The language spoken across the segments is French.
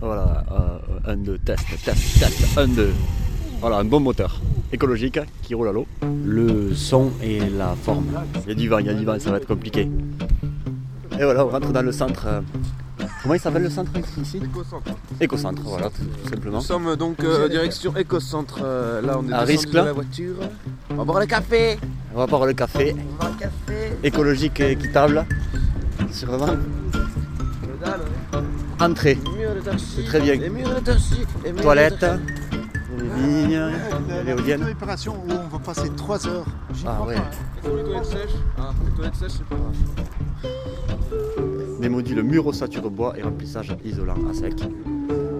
Voilà, 1, 2, test, test, test, 1, 2. Voilà, un bon moteur écologique qui roule à l'eau. Le son et la forme. Il y a du vent, il y a du vent, ça va être compliqué. Et voilà, on rentre dans le centre. euh, Comment il s'appelle le centre ici? Écocentre. Écocentre, voilà, tout, simplement. Nous sommes donc euh, direction Écocentre. Euh, là, on est À risque, de là. la voiture. On va boire le café. On va boire le café, On va boire le café. écologique et équitable. Hein. entrée. C'est très bien. Les murs les Toilette, les vignes, La l'éolienne. première opération où on va passer 3 heures. Ah crois ouais. pas. Les toilettes sèches. Ah, les toilettes sèches, c'est pas grave. Des modules mur ossature bois et remplissage isolant à sec.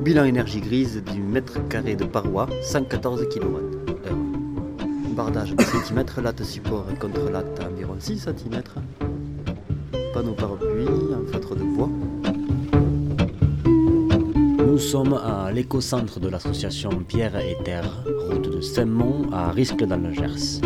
Bilan énergie grise du mètre carré de paroi, 114 kW. Bardage de cm, latte support et contre latte environ 6 cm. Panneau parapluie en feutre de bois. Nous sommes à l'écocentre de l'association Pierre et Terre, route de Saint-Mont à Riscle dans le Gers.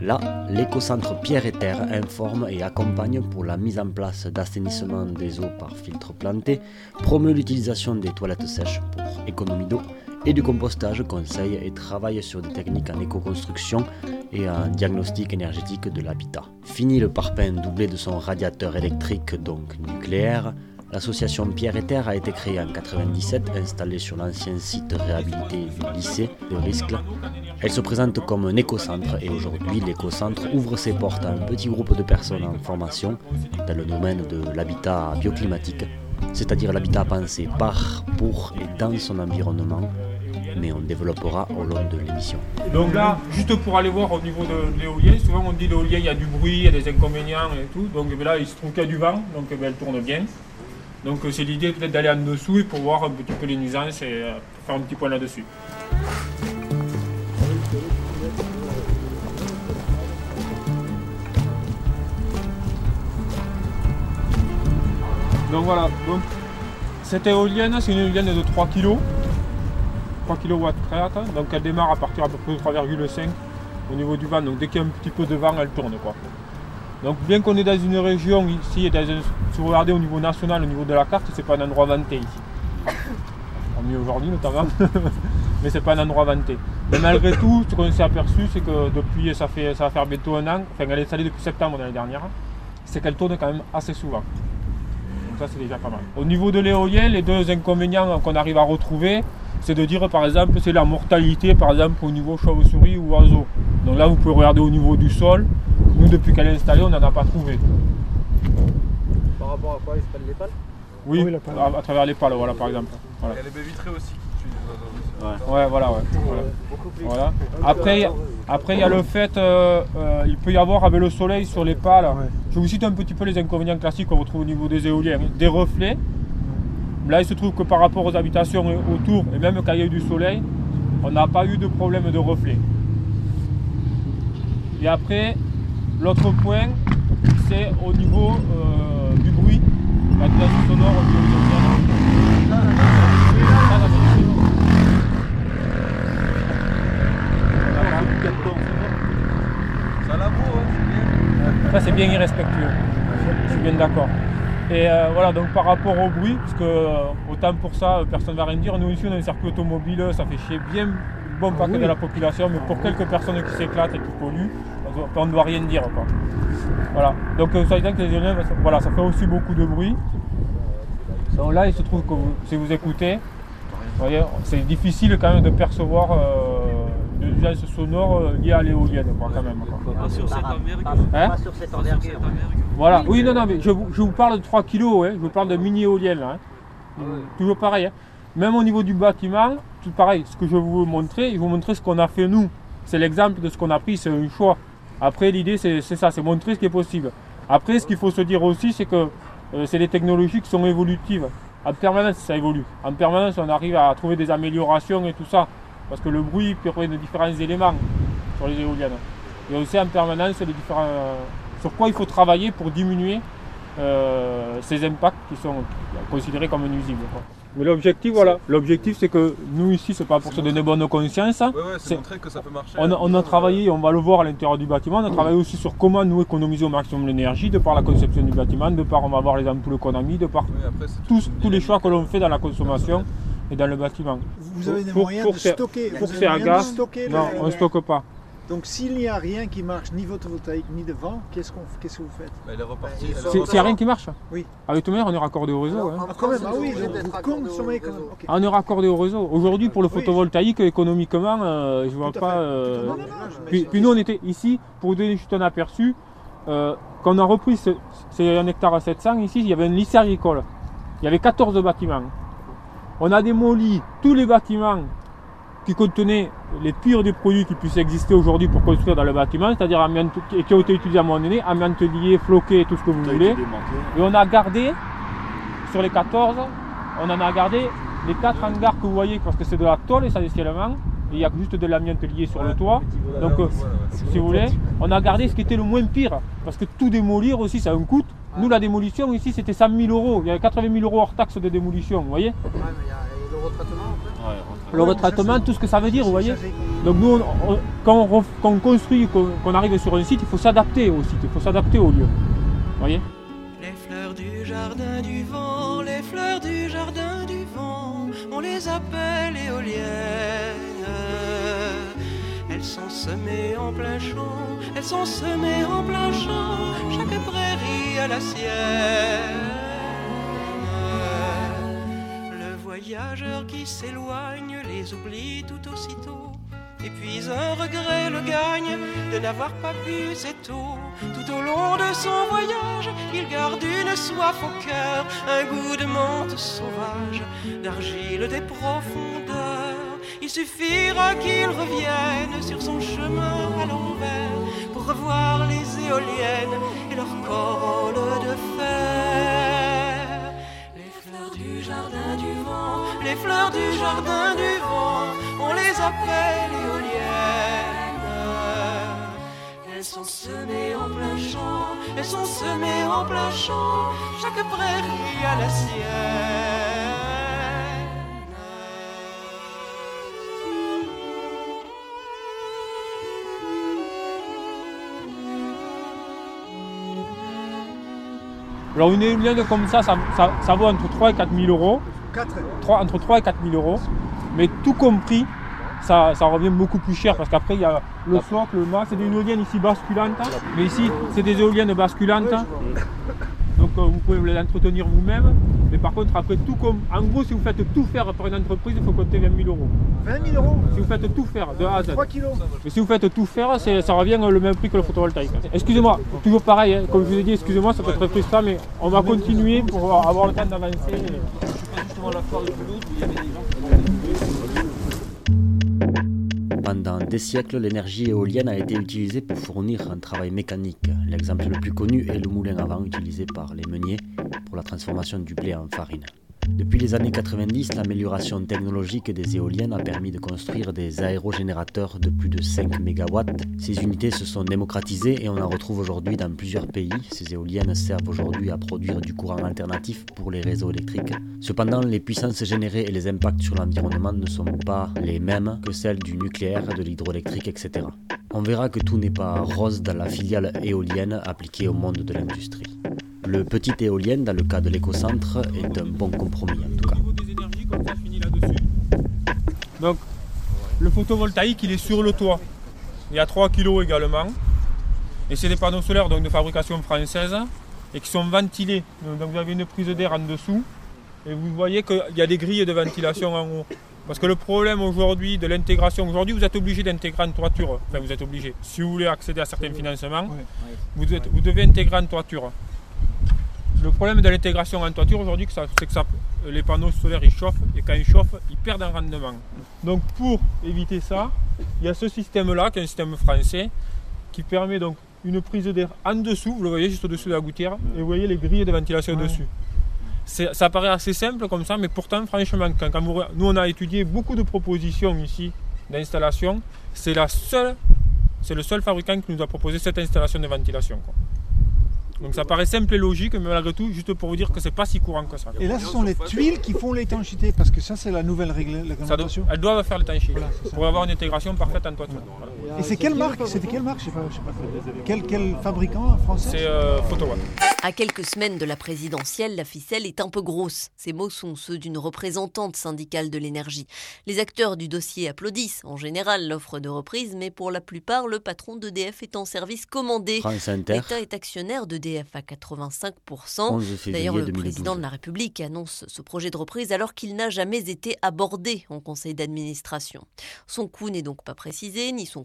Là, l'écocentre Pierre et Terre informe et accompagne pour la mise en place d'assainissement des eaux par filtre planté, promeut l'utilisation des toilettes sèches pour économie d'eau et du compostage, conseille et travaille sur des techniques en éco-construction et un diagnostic énergétique de l'habitat. Fini le parpaing doublé de son radiateur électrique, donc nucléaire, L'association Pierre et Terre a été créée en 1997, installée sur l'ancien site réhabilité du lycée de Riscle. Elle se présente comme un écocentre et aujourd'hui l'écocentre ouvre ses portes à un petit groupe de personnes en formation dans le domaine de l'habitat bioclimatique, c'est-à-dire l'habitat pensé par, pour et dans son environnement, mais on développera au long de l'émission. Donc là, juste pour aller voir au niveau de l'éolien, souvent on dit l'éolien, il y a du bruit, il y a des inconvénients et tout. Donc là, il se trouve qu'il y a du vent, donc bien, elle tourne bien. Donc euh, c'est l'idée peut-être d'aller en dessous et pour voir un petit peu les nuisances et euh, faire un petit point là-dessus. Donc voilà, donc cette éolienne, c'est une éolienne de 3 kg. 3 kW donc elle démarre à partir à peu près de 3,5 au niveau du vent, donc dès qu'il y a un petit peu de vent, elle tourne quoi. Donc bien qu'on est dans une région ici, dans si vous regardez au niveau national, au niveau de la carte, c'est pas un endroit vanté ici. Tant mieux aujourd'hui notamment, mais c'est pas un endroit vanté. Mais malgré tout, ce qu'on s'est aperçu, c'est que depuis, ça, fait, ça va faire bientôt un an, enfin elle est installée depuis septembre l'année dernière, c'est qu'elle tourne quand même assez souvent. Donc ça c'est déjà pas mal. Au niveau de l'éolien, les deux inconvénients qu'on arrive à retrouver, c'est de dire par exemple c'est la mortalité par exemple au niveau chauve-souris ou oiseau. Donc là vous pouvez regarder au niveau du sol. Nous depuis qu'elle est installée on n'en a pas trouvé. Par rapport à quoi Il s'appelle les pales Oui, à, à travers les pales voilà par exemple. Voilà. Il y a les baies vitrées aussi. Ouais voilà ouais. Voilà. Voilà. Après, il y a- après il y a le fait, euh, euh, il peut y avoir avec le soleil sur les pales. Je vous cite un petit peu les inconvénients classiques qu'on retrouve au niveau des éoliens. Des reflets. Là il se trouve que par rapport aux habitations autour, et même quand il y a eu du soleil, on n'a pas eu de problème de reflets. Et après, l'autre point, c'est au niveau euh, du bruit, la classe sonore au niveau de la piano. Ça, c'est- bien irrespectueux. Je suis bien d'accord. Et euh, voilà, donc par rapport au bruit, parce que euh, autant pour ça, personne ne va rien dire. Nous ici on a un circuit automobile, ça fait chier bien bon paquet de la population, mais pour quelques personnes qui s'éclatent et qui polluent, on ne doit rien dire. Quoi. Voilà. Donc euh, ça veut dire que les éoliennes, ça- voilà, ça fait aussi beaucoup de bruit. Donc là, il se trouve que vous- si vous écoutez, voyez, c'est difficile quand même de percevoir euh, des nuisances sonores euh, liées à l'éolienne, quoi, quand même. quoi. Pas sur cette envergure. Hein Pas sur cette envergure. Voilà, oui, non, non, mais je vous, je vous parle de 3 kg, hein, je vous parle de mini éolienne. là, hein. Toujours pareil. hein. Même au niveau du bâtiment, tout pareil. Ce que je vais vous montrer, je vais vous montrer ce qu'on a fait nous. C'est l'exemple de ce qu'on a pris, c'est un choix. Après, l'idée, c'est ça, c'est montrer ce qui est possible. Après, ce qu'il faut se dire aussi, c'est que euh, c'est des technologies qui sont évolutives. En permanence, ça évolue. En permanence, on arrive à trouver des améliorations et tout ça. Parce que le bruit permet de différents éléments sur les éoliennes. Et aussi en permanence les différents, euh, sur quoi il faut travailler pour diminuer euh, ces impacts qui sont considérés comme nuisibles. quoi. Mais l'objectif, voilà, l'objectif c'est que nous ici, c'est pas pour se donner bonne conscience. Ouais, ouais, c'est montrer que ça peut marcher. On a, on a travaillé, on va le voir à l'intérieur du bâtiment, on a travaillé aussi sur comment nous économiser au maximum l'énergie, de par la conception du bâtiment, de par on va voir les ampoules qu'on a mis, de par Oui, après, c'est tous, tous les choix que l'on fait dans la consommation et dans le bâtiment. Vous avez des Pour- moyens pour de faire- stocker. pour faire gaz, stocker Non, on ne stocke pas. Donc s'il n'y a rien qui marche, ni photovoltaïque, ni de vent, qu'est-ce, qu'on, qu'est-ce que vous faites Bah. S'il n'y a rien qui marche Oui. Avec tout le monde, on est raccordé au réseau. hein. En Ah, quand même, ah oui, vous consommez quand même. Ah, on est raccordé au réseau. Aujourd'hui, pour le photovoltaïque, économiquement, euh, je vois Tout pas. euh, Non, non, non, mais Puis, nous, on était ici, pour vous donner juste un aperçu, euh, quand on a repris, ce- c'est un hectare à 700, ici, il y avait un lycée agricole. Il y avait 14 bâtiments. On a démoli tous les bâtiments qui contenaient les pires des produits qui puissent exister aujourd'hui pour construire dans le bâtiment, c'est-à-dire amiante, qui qui ont été utilisés à un moment donné, amiante liée, floqué, tout ce que vous voulez. Et on a gardé, sur les 14, on en a gardé les 4 hangars que vous voyez, parce que c'est de la tôle essentiellement, et il y a juste de l'amiante liée sur le toit. Donc, euh, si vous voulez, on a gardé ce qui était le moins pire, parce que tout démolir aussi, ça a un coût. Nous, la démolition ici, c'était 100 000 euros. Il y avait 80 000 euros hors taxe de démolition, vous voyez Ouais, mais il y a le retraitement après. Le retraitement, tout ce que ça veut dire, vous voyez Donc nous, on- on- quand, on, quand on construit, qu'on arrive sur un site, il faut s'adapter au site, il faut s'adapter au lieu. Vous voyez Les fleurs du jardin du vent, les fleurs du jardin du vent, on les appelle éoliennes. Elles sont semées en plein champ, elles sont semées en plein champ, chaque prairie a la sienne. Le voyageur qui s'éloigne les oublie tout aussitôt. Et puis un regret le gagne de n'avoir pas bu cette eau. Tout au long de son voyage, il garde une soif au cœur, un goût de menthe sauvage, d'argile des profondeurs. Il suffira qu'il revienne sur son chemin à l'envers pour revoir les éoliennes et leur corolle de fer. Jardin du vent, les fleurs du jardin du vent, on les appelle éoliennes. Elles sont semées en plein champ, elles sont semées en plein champ, chaque prairie a la sienne. Alors une éolienne comme ça, ça, ça- ça vaut entre 3 et 4 000 euros. Entre 3 et 4 000 euros. Mais tout compris, ça, ça revient beaucoup plus cher parce qu'après il y a le socle, le mât, c'est des éoliennes ici basculantes. Mais ici, c'est des éoliennes basculantes. Donc vous pouvez les entretenir vous-même. Mais par contre, après tout comme. En gros, si vous faites tout faire par une entreprise, il faut compter 20 000 euros. 20 000 euros. Si vous faites tout faire de A à Z. 3 kilos. Mais si vous faites tout faire, c'est- ça revient le même prix que le photovoltaïque. Excusez-moi, toujours pareil, hein, comme je vous ai dit, excusez-moi, ça peut être très frustrant, mais on va continuer pour avoir le temps d'avancer. Pendant des siècles, l'énergie éolienne a été utilisée pour fournir un travail mécanique. L'exemple le plus connu est le moulin à vent utilisé par les meuniers pour la transformation du blé en farine. Depuis les années 90, l'amélioration technologique des éoliennes a permis de construire des aérogénérateurs de plus de 5 MW. Ces unités se sont démocratisées et on en retrouve aujourd'hui dans plusieurs pays. Ces éoliennes servent aujourd'hui à produire du courant alternatif pour les réseaux électriques. Cependant, les puissances générées et les impacts sur l'environnement ne sont pas les mêmes que celles du nucléaire, de l'hydroélectrique, etc. On verra que tout n'est pas rose dans la filiale éolienne appliquée au monde de l'industrie. Le petit éolien, dans le cas de l'écocentre, est un bon compromis en tout cas. Au niveau des énergies, comme ça, je finis là-dessus. Donc, le photovoltaïque, il est sur le toit. Il y a 3 kg également. Et c'est des panneaux solaires donc de fabrication française et qui sont ventilés. Donc vous avez une prise d'air en dessous. Et vous voyez qu'il y a des grilles de ventilation en haut. Parce que le problème aujourd'hui de l'intégration, aujourd'hui vous êtes obligé d'intégrer une toiture. Enfin vous êtes obligé. Si vous voulez accéder à certains financements, vous, êtes- vous devez intégrer une toiture. Le problème de l'intégration en toiture aujourd'hui, c'est que ça, les panneaux solaires ils chauffent et quand ils chauffent, ils perdent en rendement. Donc pour éviter ça, il y a ce système-là, qui est un système français, qui permet donc une prise d'air en dessous, vous le voyez juste au-dessus de la gouttière, et vous voyez les grilles de ventilation dessus. Ça paraît assez simple comme ça, mais pourtant, franchement, quand, quand vous re- nous on a étudié beaucoup de propositions ici d'installation, c'est la seule, c'est le seul fabricant qui nous a proposé cette installation de ventilation. quoi. Donc ça paraît simple et logique, mais malgré tout, juste pour vous dire que c'est pas si courant que ça. Et là, ce sont les tuiles qui font l'étanchéité, parce que ça, c'est la nouvelle règle- elles doivent faire l'étanchéité Voilà, pour avoir une intégration parfaite en toiture. Voilà. Et c'est quelle marque C'était quelle marque Je sais pas. Je sais pas. Quel, quel fabricant français C'est euh, Photowatt. À quelques semaines de la présidentielle, la ficelle est un peu grosse. Ces mots sont ceux d'une représentante syndicale de l'énergie. Les acteurs du dossier applaudissent en général l'offre de reprise, mais pour la plupart, le patron d'EDF est en service commandé. France Inter, L'État est actionnaire d'EDF à 85%. 11 février D'ailleurs, le 2012. président de la République annonce ce projet de reprise alors qu'il n'a jamais été abordé en conseil d'administration. Son coût n'est donc pas précisé, ni son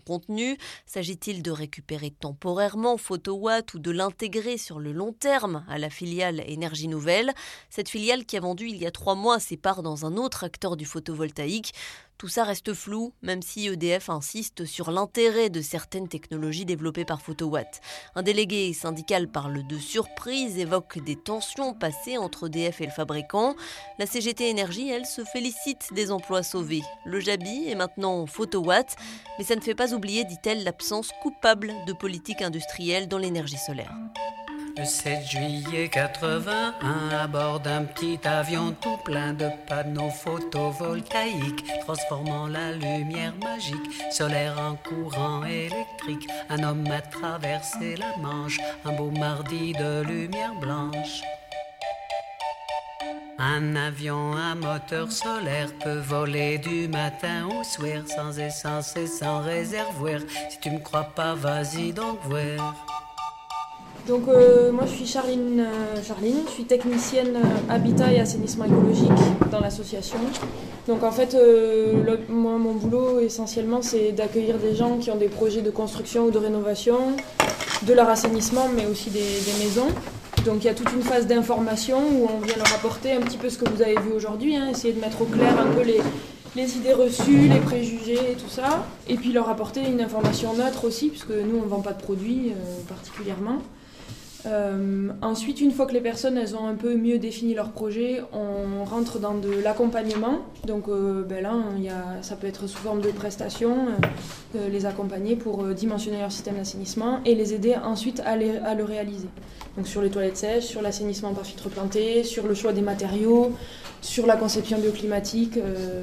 S'agit-il de récupérer temporairement Photowatt ou de l'intégrer sur le long terme à la filiale Énergie Nouvelle? Cette filiale qui a vendu il y a trois mois ses parts dans un autre acteur du photovoltaïque. Tout ça reste flou, même si EDF insiste sur l'intérêt de certaines technologies développées par Photowatt. Un délégué syndical parle de surprise, évoque des tensions passées entre EDF et le fabricant. La CGT Énergie, elle, se félicite des emplois sauvés. Le Jabi est maintenant Photowatt, mais ça ne fait pas oublier, dit-elle, l'absence coupable de politique industrielle dans l'énergie solaire. Le 7 juillet 81, à bord d'un petit avion tout plein de panneaux photovoltaïques, transformant la lumière magique solaire en courant électrique. Un homme a traversé la Manche, un beau mardi de lumière blanche. Un avion à moteur solaire peut voler du matin au soir sans essence et sans réservoir. Si tu me crois pas, vas-y donc voir. Donc euh, moi je suis Charline, euh, Charline, je suis technicienne euh, habitat et assainissement écologique dans l'association. Donc en fait, moi mon boulot essentiellement c'est d'accueillir des gens qui ont des projets de construction ou de rénovation, de leur assainissement mais aussi des, maisons. Donc il y a toute une phase d'information où on vient leur apporter un petit peu ce que vous avez vu aujourd'hui, hein, essayer de mettre au clair un peu les, les idées reçues, les préjugés et tout ça. Et puis leur apporter une information neutre aussi, puisque nous on ne vend pas de produits particulièrement. Euh, ensuite, une fois que les personnes elles ont un peu mieux défini leur projet, on rentre dans de l'accompagnement. Donc euh, ben là, ça peut être sous forme de prestations, euh, les accompagner pour dimensionner leur système d'assainissement et les aider ensuite à, le réaliser. Donc sur les toilettes sèches, sur l'assainissement par filtre planté, sur le choix des matériaux, sur la conception bioclimatique,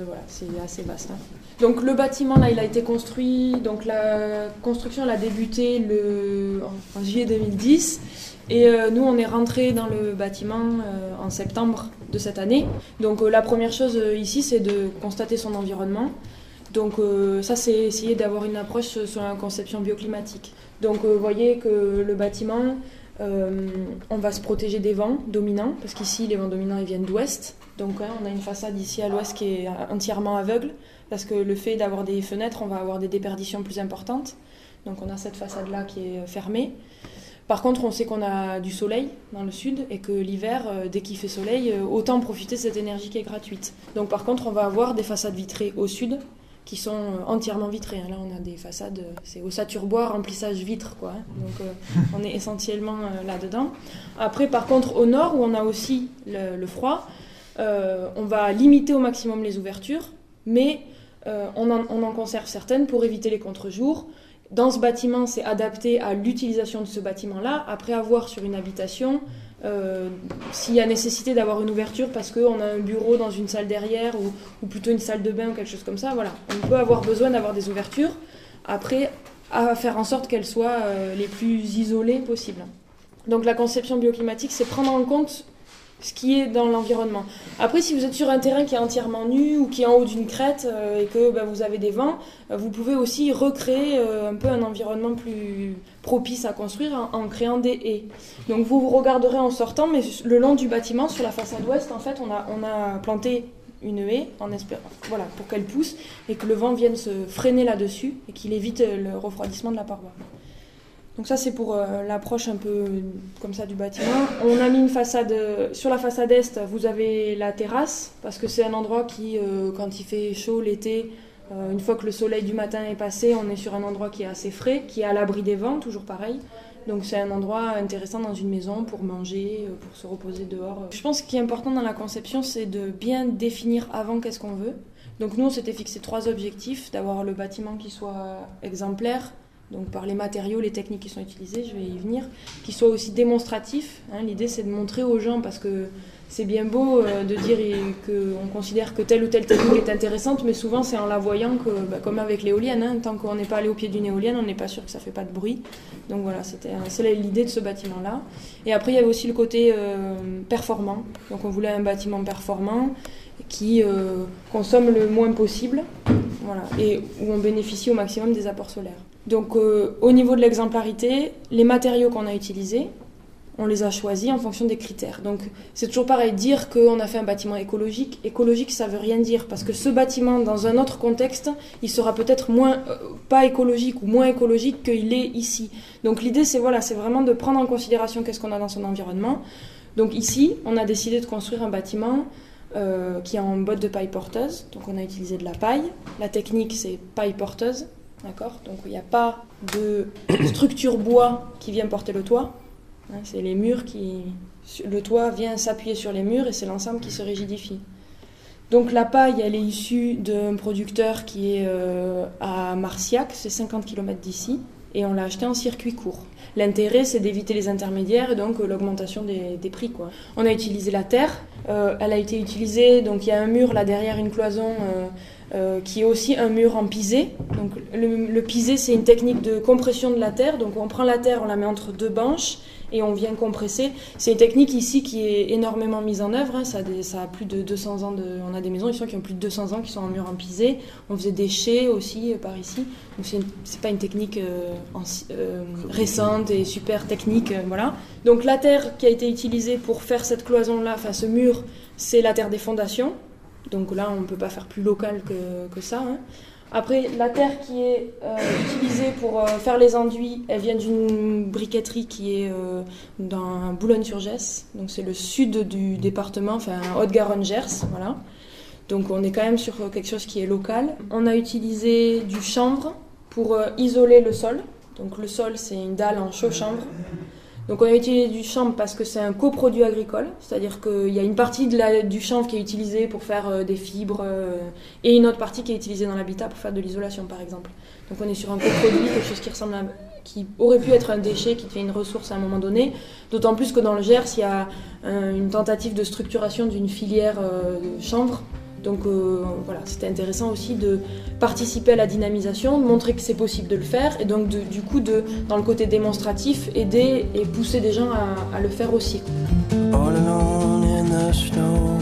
voilà, c'est assez vaste. hein. Donc le bâtiment là, il a été construit. Donc la construction elle a débuté le, en juillet 2010 et euh, nous on est rentré dans le bâtiment euh, en septembre de cette année. Donc euh, la première chose ici c'est de constater son environnement. Donc ça c'est essayer d'avoir une approche sur la conception bioclimatique. Donc vous voyez que le bâtiment on va se protéger des vents dominants, parce qu'ici les vents dominants ils viennent d'ouest. Donc hein, on a une façade ici à l'ouest qui est entièrement aveugle, parce que le fait d'avoir des fenêtres, on va avoir des déperditions plus importantes. Donc on a cette façade là qui est fermée. Par contre, on sait qu'on a du soleil dans le sud et que l'hiver, euh, dès qu'il fait soleil, euh, autant profiter de cette énergie qui est gratuite. Donc par contre, on va avoir des façades vitrées au sud qui sont euh, entièrement vitrées. hein. Là, on a des façades, c'est ossature-bois, remplissage vitre, quoi. hein. Donc on est essentiellement là-dedans. Après, par contre, au nord, où on a aussi le, froid, on va limiter au maximum les ouvertures, mais on en conserve certaines pour éviter les contre-jours. Dans ce bâtiment, c'est adapté à l'utilisation de ce bâtiment-là. Après avoir sur une habitation, euh, s'il y a nécessité d'avoir une ouverture parce qu'on a un bureau dans une salle derrière ou, plutôt une salle de bain ou quelque chose comme ça, voilà. On peut avoir besoin d'avoir des ouvertures. Après, à faire en sorte qu'elles soient euh, les plus isolées possibles. Donc la conception bioclimatique, c'est prendre en compte ce qui est dans l'environnement. Après, si vous êtes sur un terrain qui est entièrement nu ou qui est en haut d'une crête euh, et que bah, vous avez des vents, euh, vous pouvez aussi recréer euh, un peu un environnement plus propice à construire en, créant des haies. Donc vous vous regarderez en sortant, mais le long du bâtiment, sur la façade ouest, en fait, on a, on a planté une haie en espérant, voilà, pour qu'elle pousse et que le vent vienne se freiner là-dessus et qu'il évite le refroidissement de la paroi. Donc ça c'est pour euh, l'approche un peu euh, comme ça du bâtiment. On a mis une façade euh, sur la façade est. Vous avez la terrasse parce que c'est un endroit qui, euh, quand il fait chaud l'été, une fois que le soleil du matin est passé, on est sur un endroit qui est assez frais, qui est à l'abri des vents, toujours pareil. Donc c'est un endroit intéressant dans une maison pour manger, pour se reposer dehors. Je pense que ce qui est important dans la conception, c'est de bien définir avant qu'est-ce qu'on veut. Donc nous, on s'était fixé trois objectifs d'avoir le bâtiment qui soit exemplaire, donc par les matériaux, les techniques qui sont utilisées, je vais y venir, qui soient aussi démonstratifs. Hein. L'idée c'est de montrer aux gens parce que c'est bien beau euh, de dire qu'on considère que telle ou telle technique est intéressante, mais souvent c'est en la voyant que, bah, comme avec l'éolienne, hein, tant qu'on n'est pas allé au pied d'une éolienne, on n'est pas sûr que ça fait pas de bruit. Donc voilà, c'était c'est l'idée de ce bâtiment-là. Et après, il y avait aussi le côté euh, performant. Donc on voulait un bâtiment performant qui euh, consomme le moins possible, voilà, et où on bénéficie au maximum des apports solaires. Donc au niveau de l'exemplarité, les matériaux qu'on a utilisés, on les a choisis en fonction des critères. Donc c'est toujours pareil, dire qu'on a fait un bâtiment écologique, écologique ça veut rien dire, parce que ce bâtiment, dans un autre contexte, il sera peut-être moins, euh, pas écologique ou moins écologique qu'il est ici. Donc l'idée c'est voilà, c'est vraiment de prendre en considération qu'est-ce qu'on a dans son environnement. Donc ici, on a décidé de construire un bâtiment euh, qui est en botte de paille porteuse, donc on a utilisé de la paille. La technique c'est paille porteuse, d'accord? Donc il n'y a pas de structure bois qui vient porter le toit. Hein, c'est les murs qui. Le toit vient s'appuyer sur les murs et c'est l'ensemble qui se rigidifie. Donc la paille, elle est issue d'un producteur qui est euh, à Marciac, c'est 50 km d'ici, et on l'a acheté en circuit court. L'intérêt, c'est d'éviter les intermédiaires et donc euh, l'augmentation des, prix. Quoi. On a utilisé la terre, euh, elle a été utilisée, donc il y a un mur là derrière une cloison. Qui est aussi un mur en pisé. Donc, le, le pisé, c'est une technique de compression de la terre. Donc, on prend la terre, on la met entre deux banches et on vient compresser. C'est une technique ici qui est énormément mise en œuvre. Hein. Ça, a ça, a plus de 200 ans. De, on a des maisons ici qui ont plus de 200 ans, qui sont en mur empisé. On faisait des chais aussi euh, par ici. Donc c'est pas une technique euh, euh, récente et super technique. voilà. Donc la terre qui a été utilisée pour faire cette cloison-là, enfin ce mur, c'est la terre des fondations. Donc là, on ne peut pas faire plus local que, ça. Hein. Après, la terre qui est euh, utilisée pour euh, faire les enduits, elle vient d'une briqueterie qui est euh, dans Boulogne-sur-Gesse. Donc c'est le sud du département, enfin Haute-Garonne-Gers, voilà. Donc on est quand même sur quelque chose qui est local. On a utilisé du chanvre pour isoler le sol. Donc le sol, c'est une dalle en chaud chanvre donc on a utilisé du chanvre parce que c'est un coproduit agricole, c'est-à-dire qu'il y a une partie du chanvre qui est utilisée pour faire euh, des fibres euh, et une autre partie qui est utilisée dans l'habitat pour faire de l'isolation par exemple. Donc on est sur un coproduit, quelque chose qui ressemble à, qui aurait pu être un déchet, qui fait une ressource à un moment donné, d'autant plus que dans le Gers, il y a une tentative de structuration d'une filière euh, de chanvre donc euh, voilà, c'était intéressant aussi de participer à la dynamisation, de montrer que c'est possible de le faire, et donc du coup, de, dans le côté démonstratif, aider et pousser des gens à, le faire aussi. All alone in the snow,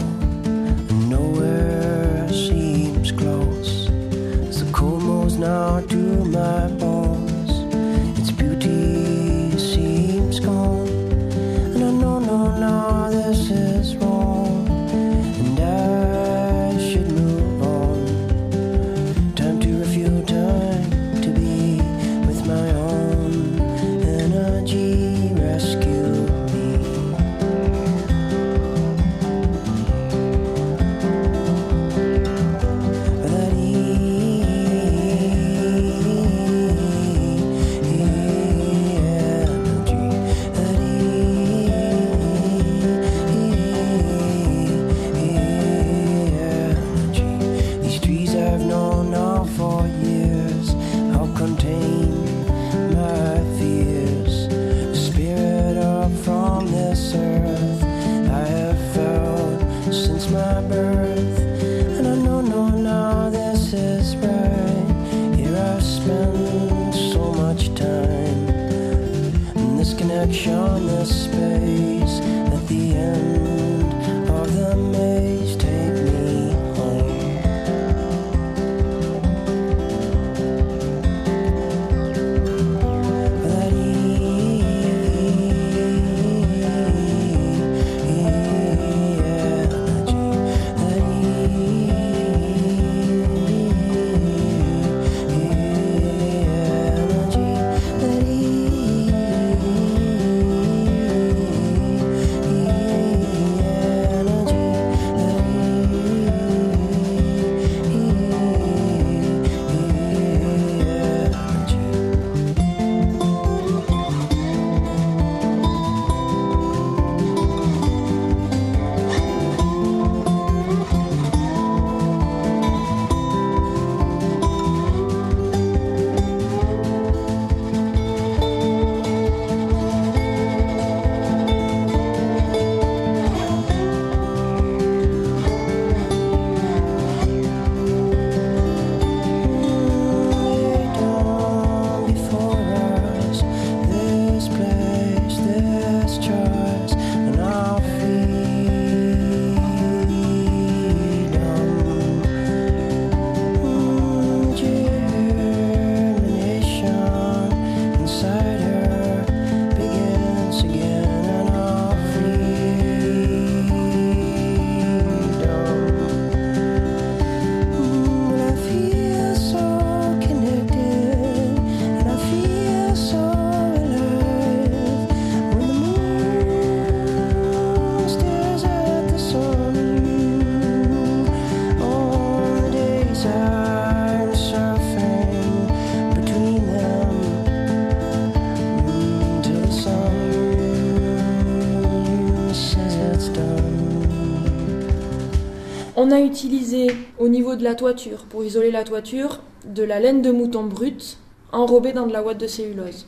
utilisé au niveau de la toiture, pour isoler la toiture, de la laine de mouton brute enrobée dans de la ouate de cellulose.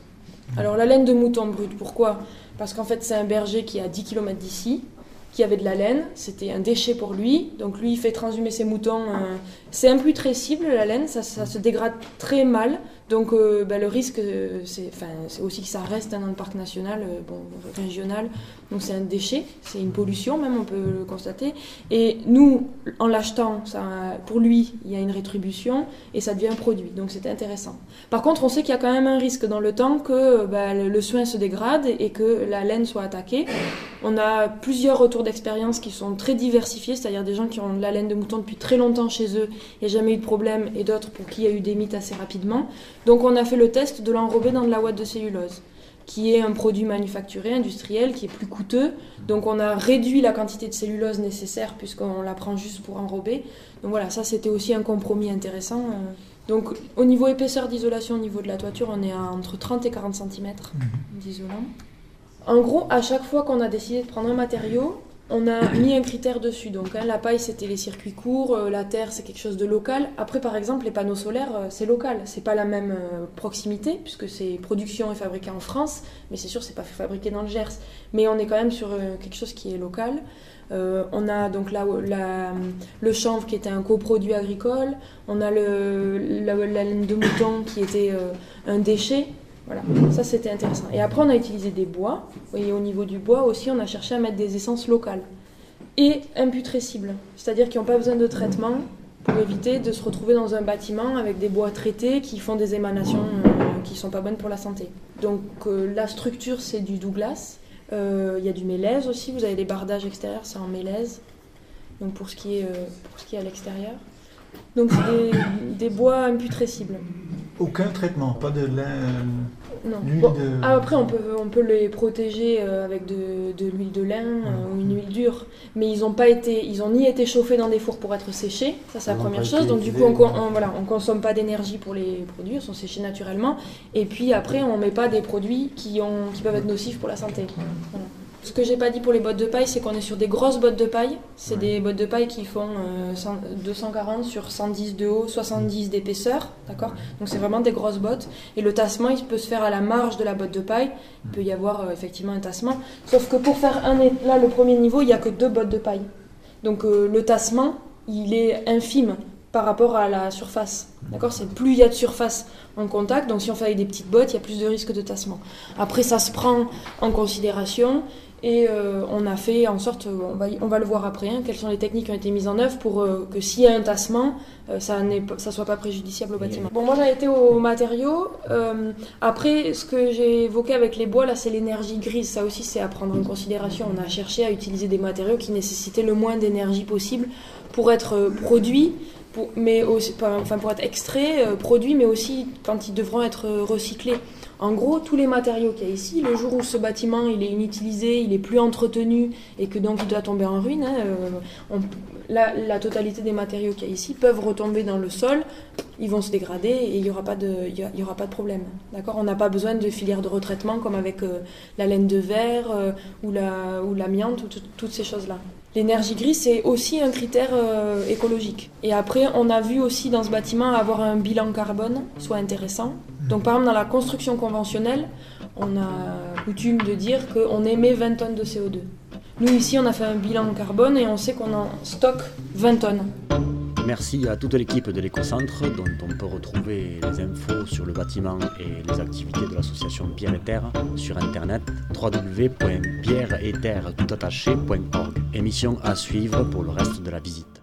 Alors la laine de mouton brute, pourquoi? Parce qu'en fait c'est un berger qui est à 10 km d'ici, qui avait de la laine, c'était un déchet pour lui, donc lui il fait transhumer ses moutons. euh, c'est imputrescible la laine, ça, ça se dégrade très mal, donc euh, bah, le risque euh, c'est c'est aussi que ça reste dans le parc national, euh, bon, régional, donc c'est un déchet, c'est une pollution même on peut le constater. Et nous, en l'achetant, pour lui il y a une rétribution et ça devient un produit, donc c'était intéressant. Par contre on sait qu'il y a quand même un risque dans le temps que bah, le, soin se dégrade et que la laine soit attaquée. On a plusieurs retours d'expérience qui sont très diversifiés, c'est-à-dire des gens qui ont de la laine de mouton depuis très longtemps chez eux, a jamais eu de problème, et d'autres pour qui il y a eu des mythes assez rapidement. Donc on a fait le test de l'enrober dans de la ouate de cellulose, qui est un produit manufacturé, industriel, qui est plus coûteux. Donc on a réduit la quantité de cellulose nécessaire puisqu'on la prend juste pour enrober. Donc voilà, ça c'était aussi un compromis intéressant. euh. Donc au niveau épaisseur d'isolation, au niveau de la toiture, on est à entre 30 et 40 cm d'isolant. En gros, à chaque fois qu'on a décidé de prendre un matériau, on a mis un critère dessus. Donc hein, la paille, c'était les circuits courts, euh, la terre, c'est quelque chose de local. Après, par exemple, les panneaux solaires, euh, c'est local. C'est pas la même euh, proximité, puisque c'est production et fabriqué en France, mais c'est sûr, c'est pas fabriqué dans le Gers. Mais on est quand même sur quelque chose qui est local. On a donc le chanvre qui était un coproduit agricole. On a la, la laine de mouton qui était un déchet. Voilà, ça c'était intéressant. Et après, on a utilisé des bois. Et au niveau du bois aussi, on a cherché à mettre des essences locales et imputrescibles, c'est-à-dire qui n'ont pas besoin de traitement pour éviter de se retrouver dans un bâtiment avec des bois traités qui font des émanations euh, qui sont pas bonnes pour la santé. Donc euh, la structure, c'est du Douglas. Euh, Il y a du mélèze aussi. Vous avez des bardages extérieurs, c'est en mélèze. Donc pour ce qui est, pour ce qui est à l'extérieur. Donc c'est des, des bois imputrescibles. Aucun traitement, pas de lin. Non. L'huile Bon, de- ah, après, on peut, on peut les protéger euh, avec de, de l'huile de lin euh, ou une huile dure, mais ils ont pas été, ils ont ni été chauffés dans des fours pour être séchés, ça c'est la première chose. Donc du coup, on, on- voilà, on consomme pas d'énergie pour les produits, ils sont séchés naturellement. Et puis après, on met pas des produits qui ont, qui peuvent être nocifs pour la santé. Voilà. Ce que j'ai pas dit pour les bottes de paille, c'est qu'on est sur des grosses bottes de paille. C'est des bottes de paille qui font euh, 100 240 sur 110 de haut, 70 d'épaisseur, d'accord? Donc c'est vraiment des grosses bottes. Et le tassement, il peut se faire à la marge de la botte de paille. Il peut y avoir euh, effectivement un tassement. Sauf que pour faire un, là le premier niveau, il n'y a que deux bottes de paille. Donc euh, le tassement, il est infime par rapport à la surface. D'accord? C'est plus il y a de surface en contact. Donc si on fait avec des petites bottes, il y a plus de risque de tassement. Après, ça se prend en considération. Et euh, on a fait en sorte, euh, on va, on va le voir après, hein, quelles sont les techniques qui ont été mises en œuvre pour euh, que s'il y a un tassement, euh, ça ne soit pas préjudiciable au bâtiment. Bon, moi j'ai été aux matériaux. Après, ce que j'ai évoqué avec les bois, là, c'est l'énergie grise. Ça aussi, c'est à prendre en considération. On a cherché à utiliser des matériaux qui nécessitaient le moins d'énergie possible pour être produits, pour, mais aussi, enfin, pour être extraits, produits, mais aussi quand ils devront être recyclés. En gros, tous les matériaux qu'il y a ici, le jour où ce bâtiment il est inutilisé, il est plus entretenu et que donc il doit tomber en ruine, hein, euh, la, totalité des matériaux qu'il y a ici peuvent retomber dans le sol, ils vont se dégrader et il n'y aura, pas de- y aura pas de problème. D'accord? On n'a pas besoin de filières de retraitement comme avec euh, la laine de verre euh, ou la- ou l'amiante ou tout- toutes ces choses-là. L'énergie grise, c'est aussi un critère euh, écologique. Et après, on a vu aussi dans ce bâtiment avoir un bilan carbone soit intéressant. Donc, par exemple, dans la construction conventionnelle, on a coutume de dire qu'on émet 20 tonnes de CO2. Nous, ici, on a fait un bilan carbone et on sait qu'on en stocke 20 tonnes. Merci à toute l'équipe de l'écocentre dont on peut retrouver les infos sur le bâtiment et les activités de l'association Pierre et Terre sur internet www.pierreetterretoutattaché.org. Émission à suivre pour le reste de la visite.